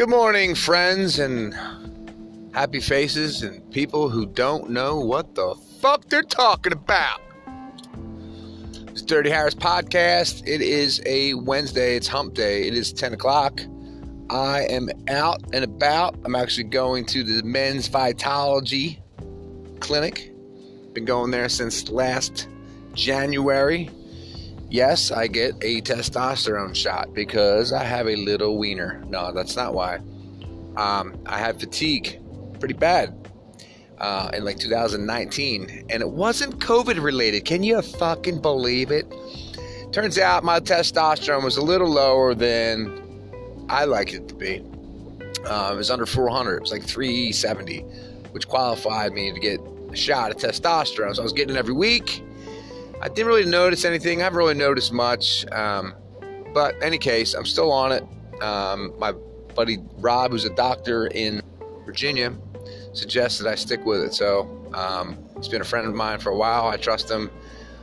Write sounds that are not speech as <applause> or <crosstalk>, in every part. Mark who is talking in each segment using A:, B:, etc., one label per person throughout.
A: Good morning, friends and happy faces and people who don't know what the fuck they're talking about. It's Dirty Harris Podcast. It is a Wednesday. It's hump day. It is 10 o'clock. I am out and about. I'm actually going to the men's vitology clinic. Been going there since last January. Yes, I get a testosterone shot because I have a little wiener. No, that's not why. Um, I had fatigue pretty bad uh, in like 2019, and it wasn't COVID related. Can you fucking believe it? Turns out my testosterone was a little lower than I like it to be. Uh, it was under 400. It was like 370, which qualified me to get a shot of testosterone. So I was getting it every week I didn't really notice anything. I haven't really noticed much. Um, but any case, I'm still on it. Um, my buddy Rob, who's a doctor in Virginia, suggested I stick with it. So um, he's been a friend of mine for a while. I trust him.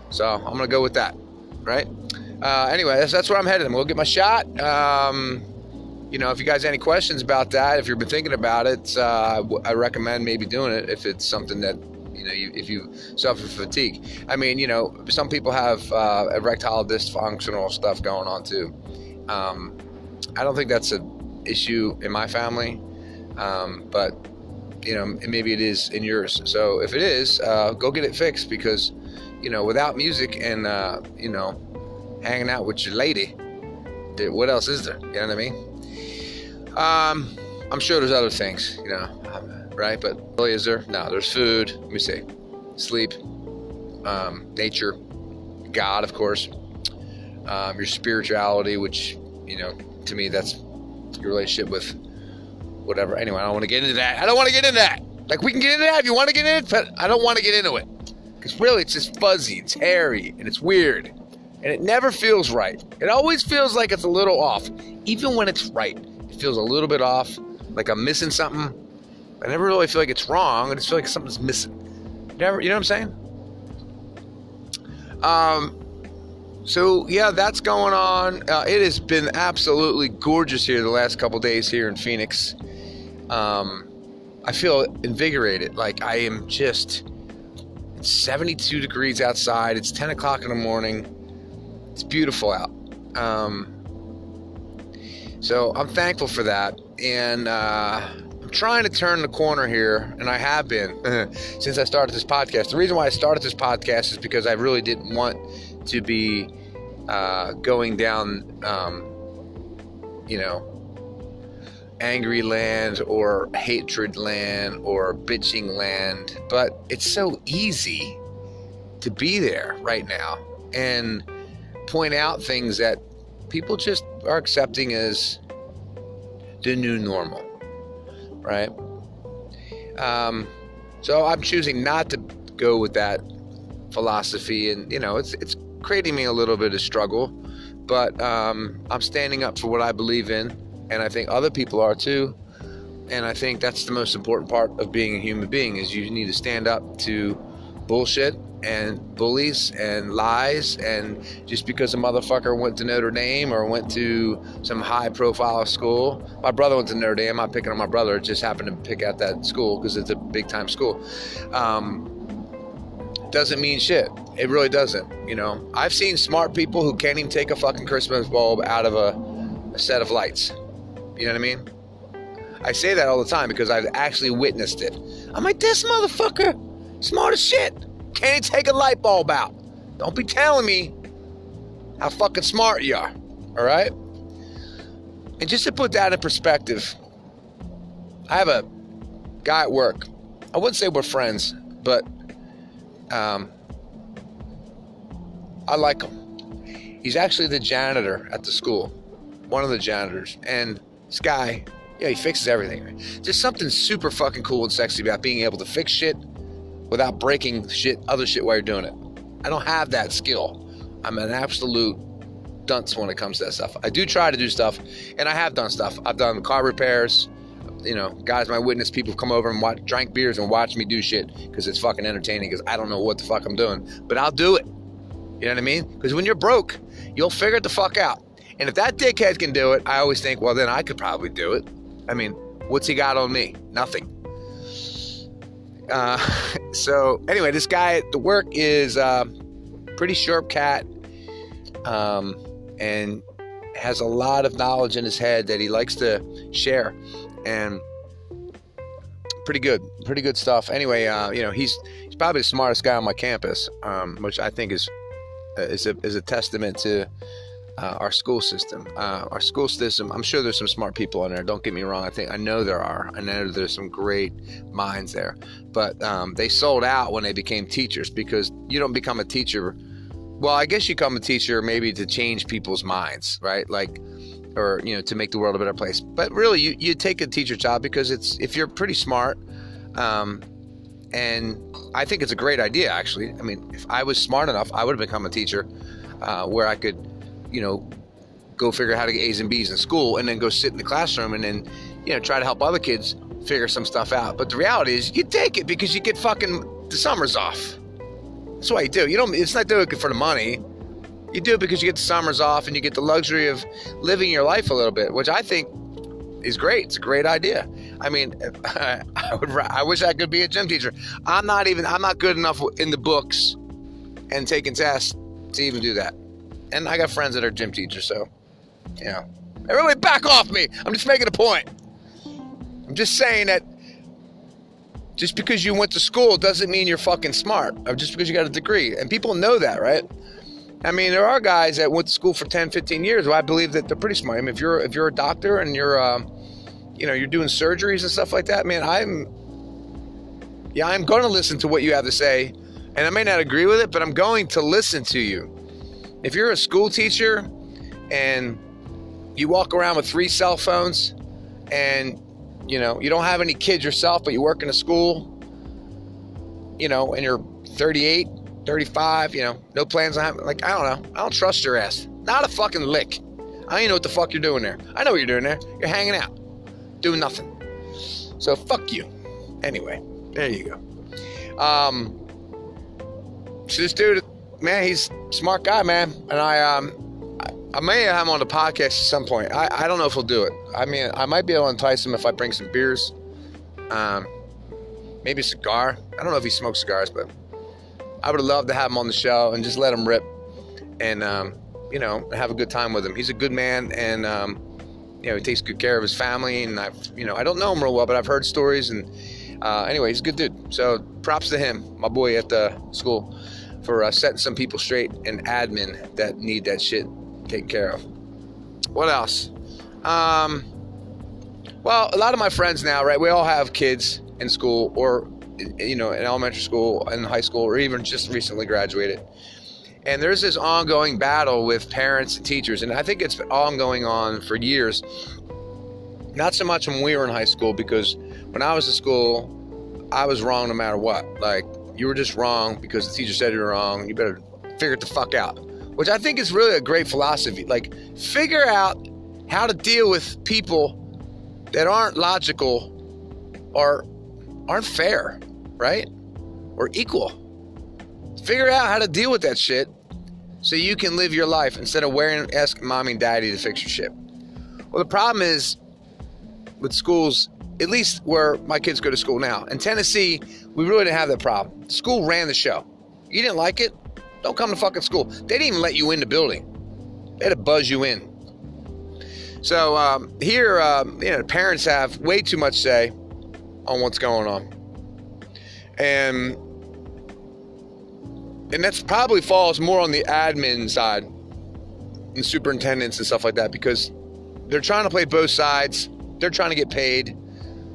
A: So I'm going to go with that. Right? Uh, anyway, that's, that's where I'm headed. I'm going to get my shot. Um, you know, if you guys have any questions about that, if you've been thinking about it, uh, I recommend maybe doing it if it's something that you know, you, if you suffer fatigue. I mean, you know, some people have uh, erectile dysfunctional stuff going on too. Um, I don't think that's an issue in my family, um, but you know, maybe it is in yours. So if it is, uh, go get it fixed because, you know, without music and uh, you know, hanging out with your lady, what else is there? You know what I mean? Um, I'm sure there's other things, you know right? But really, is there? No, there's food. Let me see. Sleep, um, nature, God, of course, um, your spirituality, which, you know, to me, that's your relationship with whatever. Anyway, I don't want to get into that. I don't want to get into that. Like, we can get into that if you want to get into it, but I don't want to get into it. Because really, it's just fuzzy, it's hairy, and it's weird. And it never feels right. It always feels like it's a little off. Even when it's right, it feels a little bit off, like I'm missing something I never really feel like it's wrong. I just feel like something's missing. Never, you know what I'm saying? Um, so yeah, that's going on. Uh, it has been absolutely gorgeous here the last couple days here in Phoenix. Um, I feel invigorated. Like I am just. It's 72 degrees outside. It's 10 o'clock in the morning. It's beautiful out. Um, so I'm thankful for that, and. Uh, I'm trying to turn the corner here, and I have been <laughs> since I started this podcast. The reason why I started this podcast is because I really didn't want to be uh, going down, um, you know, angry land or hatred land or bitching land. But it's so easy to be there right now and point out things that people just are accepting as the new normal right? Um, so I'm choosing not to go with that philosophy, and you know, it's it's creating me a little bit of struggle, but um, I'm standing up for what I believe in, and I think other people are too. And I think that's the most important part of being a human being is you need to stand up to bullshit and bullies and lies and just because a motherfucker went to Notre Dame or went to some high profile school my brother went to Notre Dame I'm not picking on my brother it just happened to pick out that school because it's a big time school. Um, doesn't mean shit. It really doesn't you know? I've seen smart people who can't even take a fucking Christmas bulb out of a, a set of lights. You know what I mean? I say that all the time because I've actually witnessed it. I'm like this motherfucker smart as shit can't take a light bulb out. Don't be telling me how fucking smart you are. All right? And just to put that in perspective, I have a guy at work. I wouldn't say we're friends, but um, I like him. He's actually the janitor at the school, one of the janitors. And this guy, yeah, he fixes everything. There's something super fucking cool and sexy about being able to fix shit without breaking shit, other shit while you're doing it. I don't have that skill. I'm an absolute dunce when it comes to that stuff. I do try to do stuff, and I have done stuff. I've done car repairs. You know, guys, my witness people come over and watch, drank beers and watch me do shit because it's fucking entertaining. Because I don't know what the fuck I'm doing, but I'll do it. You know what I mean? Because when you're broke, you'll figure it the fuck out. And if that dickhead can do it, I always think, well, then I could probably do it. I mean, what's he got on me? Nothing. Uh, <laughs> so anyway, this guy, the work is uh, pretty sharp cat, um, and has a lot of knowledge in his head that he likes to share, and pretty good, pretty good stuff. Anyway, uh, you know, he's he's probably the smartest guy on my campus, um, which I think is is a is a testament to uh, our school system. Uh, our school system, I'm sure there's some smart people in there. Don't get me wrong. I think I know there are. I know there's some great minds there. But um, they sold out when they became teachers because you don't become a teacher. Well, I guess you become a teacher maybe to change people's minds, right? Like, or you know, to make the world a better place. But really, you you take a teacher job because it's if you're pretty smart. Um, and I think it's a great idea, actually. I mean, if I was smart enough, I would have become a teacher uh, where I could you know, go figure out how to get A's and B's in school and then go sit in the classroom and then, you know, try to help other kids figure some stuff out. But the reality is you take it because you get fucking the summers off. That's why you do. You don't it's not doing it for the money. You do it because you get the summers off and you get the luxury of living your life a little bit, which I think is great. It's a great idea. I mean, <laughs> I would I wish I could be a gym teacher. I'm not even I'm not good enough in the books and taking tests to even do that and I got friends that are gym teachers, so you know, everybody back off me. I'm just making a point. I'm just saying that just because you went to school doesn't mean you're fucking smart. Or just because you got a degree, and people know that, right? I mean, there are guys that went to school for 10, 15 years I believe that they're pretty smart. I mean, if you're if you're a doctor and you're, um, you know, you're doing surgeries and stuff like that, man, I'm, yeah, I'm going to listen to what you have to say, and I may not agree with it, but I'm going to listen to you if you're a school teacher and you walk around with three cell phones and you know you don't have any kids yourself but you work in a school you know and you're 38 35 you know no plans on having like i don't know. I don't trust your ass. Not a fucking lick. I don't even know what the fuck you're doing there. I know what you're doing there. You're hanging out. Doing nothing. So fuck you. Anyway there you go. Um so this dude man, he's smart guy, man. And I, um, I, I may have him on the podcast at some point. I, I don't know if he'll do it. I mean, I might be able to entice him if I bring some beers. Um, maybe a cigar. I don't know if he smokes cigars, but I would love to have him on the show and just let him rip and, um, you know, have a good time with him. He's a good man and, um, you know, he takes good care of his family. And I've, you know, I don't know him real well, but I've heard stories. And uh, anyway, he's a good dude. So props to him, my boy at the school for uh, setting some people straight and admin that need that shit taken care of. What else? Um, well, a lot of my friends now, right? We all have kids in school or, you know, in elementary school and high school or even just recently graduated. And there's this ongoing battle with parents and teachers. And I think it's been ongoing on for years. Not so much when we were in high school, because when I was in school, I was wrong no matter what. Like, you were just wrong because the teacher said you were wrong. You better figure it the fuck out. Which I think is really a great philosophy. Like, figure out how to deal with people that aren't logical or aren't fair, right? Or equal. Figure out how to deal with that shit so you can live your life instead of wearing ask mommy and daddy to fix your shit. Well, the problem is with schools at least where my kids go to school now. In Tennessee, we really didn't have that problem. School ran the show. You didn't like it? Don't come to fucking school. They didn't even let you in the building. They had to buzz you in. So um, here, um, you know, parents have way too much say on what's going on, and and that's probably falls more on the admin side and superintendents and stuff like that because they're trying to play both sides. They're trying to get paid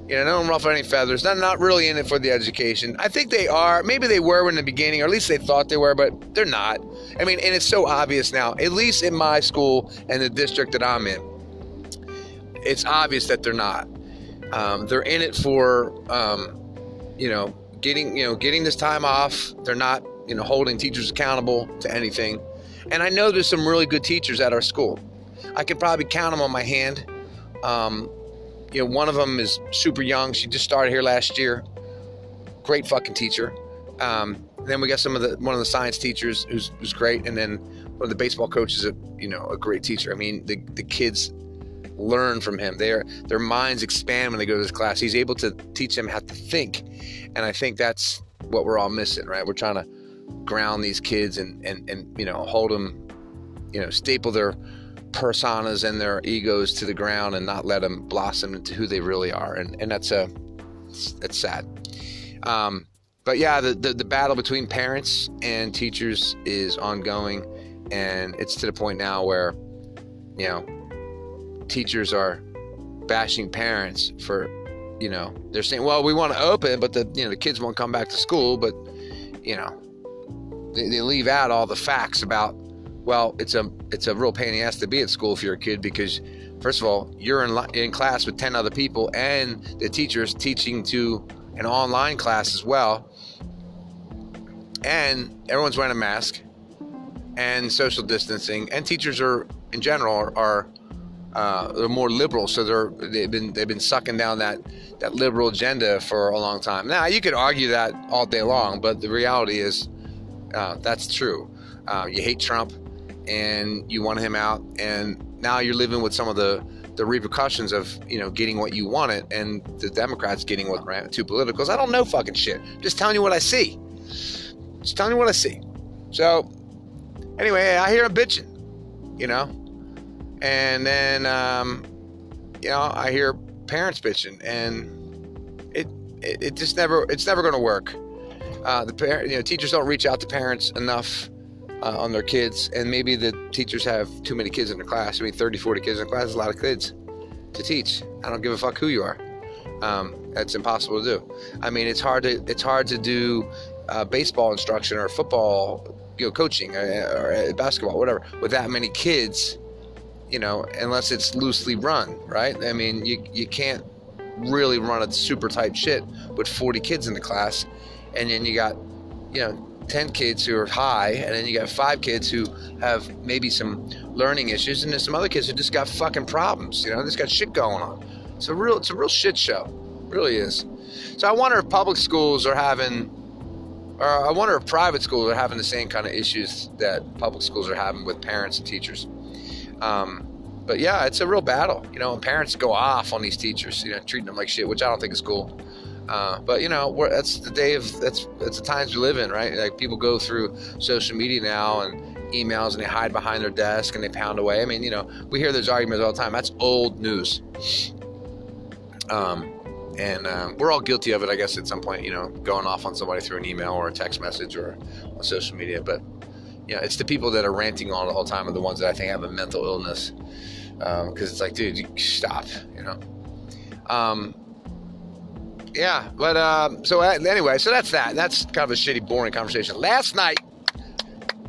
A: you know, don't ruffle any feathers. They're not really in it for the education. I think they are. Maybe they were in the beginning, or at least they thought they were, but they're not. I mean, and it's so obvious now, at least in my school and the district that I'm in. It's obvious that they're not. Um, they're in it for, um, you know, getting, you know, getting this time off. They're not, you know, holding teachers accountable to anything. And I know there's some really good teachers at our school. I could probably count them on my hand. Um, you know, one of them is super young. She just started here last year. Great fucking teacher. Um, then we got some of the one of the science teachers who's, who's great, and then one of the baseball coaches, a you know, a great teacher. I mean, the the kids learn from him. Their their minds expand when they go to this class. He's able to teach them how to think, and I think that's what we're all missing, right? We're trying to ground these kids and and and you know hold them, you know, staple their personas and their egos to the ground and not let them blossom into who they really are, and and that's a that's sad. Um, but yeah, the, the, the battle between parents and teachers is ongoing, and it's to the point now where, you know, teachers are bashing parents for, you know, they're saying, well, we want to open, but the you know the kids won't come back to school, but you know, they, they leave out all the facts about, well, it's a it's a real pain in the ass to be at school if you're a kid because first of all, you're in, in class with 10 other people and the teacher's teaching to an online class as well. And everyone's wearing a mask and social distancing and teachers are in general are, are uh, they're more liberal, so they're they've been they've been sucking down that that liberal agenda for a long time. Now you could argue that all day long, but the reality is uh, that's true. Uh, you hate Trump, and you want him out, and now you're living with some of the the repercussions of you know getting what you wanted and the Democrats getting what ran two politicals. I don't know fucking shit. just telling you what I see. Just telling you what I see. So anyway, I hear him bitching, you know, and then um, you know I hear parents bitching, and it it, it just never it's never going to work. Uh, the parent, you know, teachers don't reach out to parents enough uh, on their kids, and maybe the teachers have too many kids in their class. I mean, 30, 40 kids in class is a lot of kids to teach. I don't give a fuck who you are. Um, that's impossible to do. I mean, it's hard to it's hard to do uh, baseball instruction or football, you know, coaching or, uh, or uh, basketball, whatever, with that many kids. You know, unless it's loosely run, right? I mean, you you can't really run a super tight shit with 40 kids in the class, and then you got, you know, 10 kids who are high, and then you got five kids who have maybe some learning issues, and there's some other kids who just got fucking problems. You know, just got shit going on. It's a real, it's a real shit show. It really is. So I wonder if public schools are having, or I wonder if private schools are having the same kind of issues that public schools are having with parents and teachers. Um, but yeah, it's a real battle. You know, and parents go off on these teachers, you know, treating them like shit, which I don't think is cool. Uh, but you know, that's the day of that's that's the times we live in, right? Like people go through social media now and emails, and they hide behind their desk and they pound away. I mean, you know, we hear those arguments all the time. That's old news. Um, and um, we're all guilty of it, I guess, at some point. You know, going off on somebody through an email or a text message or on social media. But you know, it's the people that are ranting on the whole time are the ones that I think have a mental illness. Because um, it's like, dude, stop. You know. Um, yeah, but um, so uh, anyway, so that's that. That's kind of a shitty, boring conversation. Last night,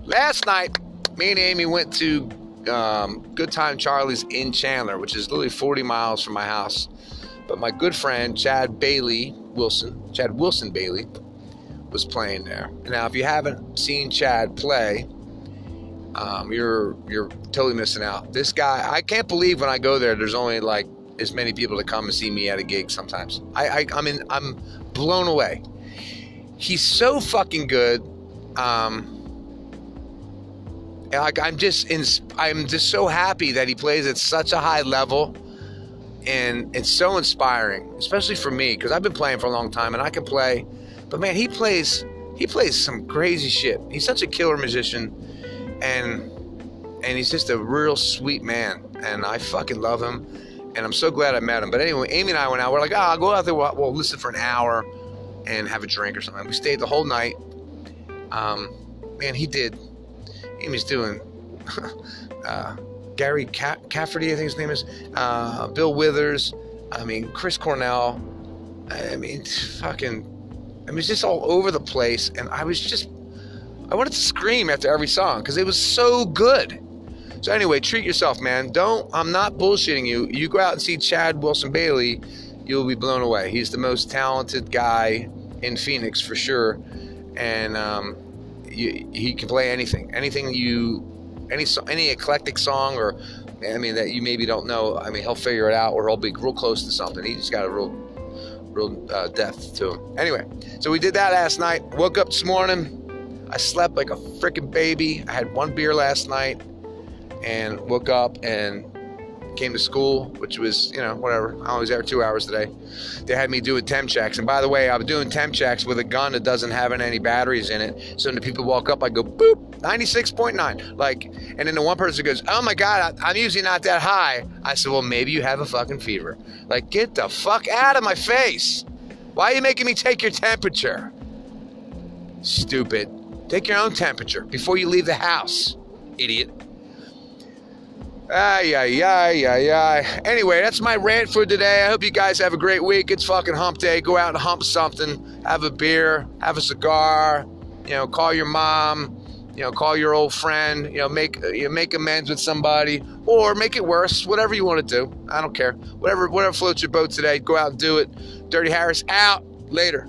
A: last night, me and Amy went to um, Good Time Charlie's in Chandler, which is literally 40 miles from my house. But my good friend Chad Bailey Wilson, Chad Wilson Bailey, was playing there. Now, if you haven't seen Chad play, um, you're you're totally missing out. This guy, I can't believe when I go there, there's only like as many people to come and see me at a gig sometimes. I, I I mean I'm blown away. He's so fucking good. Um, like I'm just in, I'm just so happy that he plays at such a high level, and it's so inspiring, especially for me because I've been playing for a long time and I can play, but man, he plays he plays some crazy shit. He's such a killer musician, and and he's just a real sweet man, and I fucking love him and I'm so glad I met him. But anyway, Amy and I went out. We're like, oh, I'll go out there. We'll, we'll listen for an hour and have a drink or something. We stayed the whole night. Um, man, he did. Amy's doing. <laughs> uh, Gary Ca- Cafferty, I think his name is. Uh, Bill Withers. I mean, Chris Cornell. I mean, fucking. I mean, it's just all over the place. And I was just. I wanted to scream after every song because it was so good. So anyway, treat yourself, man. Don't. I'm not bullshitting you. You go out and see Chad Wilson Bailey, you'll be blown away. He's the most talented guy in Phoenix for sure, and um, you, he can play anything. Anything you, any any eclectic song or, I mean that you maybe don't know. I mean he'll figure it out, or he'll be real close to something. He's got a real, real uh, depth to him. Anyway, so we did that last night. Woke up this morning. I slept like a freaking baby. I had one beer last night and woke up and came to school, which was, you know, whatever. I was there two hours today. They had me doing temp checks. And by the way, I was doing temp checks with a gun that doesn't have any batteries in it. So when the people walk up, I go, boop, 96.9. Like, and then the one person goes, oh my God, I, I'm usually not that high. I said, well, maybe you have a fucking fever. Like, get the fuck out of my face. Why are you making me take your temperature? Stupid. Take your own temperature before you leave the house, idiot. Ay, ay, ay, ay, ay. Anyway, that's my rant for today. I hope you guys have a great week. It's fucking hump day. Go out and hump something. Have a beer, have a cigar, you know, call your mom, you know, call your old friend, you know, make you know, make amends with somebody or make it worse, whatever you want to do. I don't care. Whatever whatever floats your boat today, go out and do it. Dirty Harris out. Later.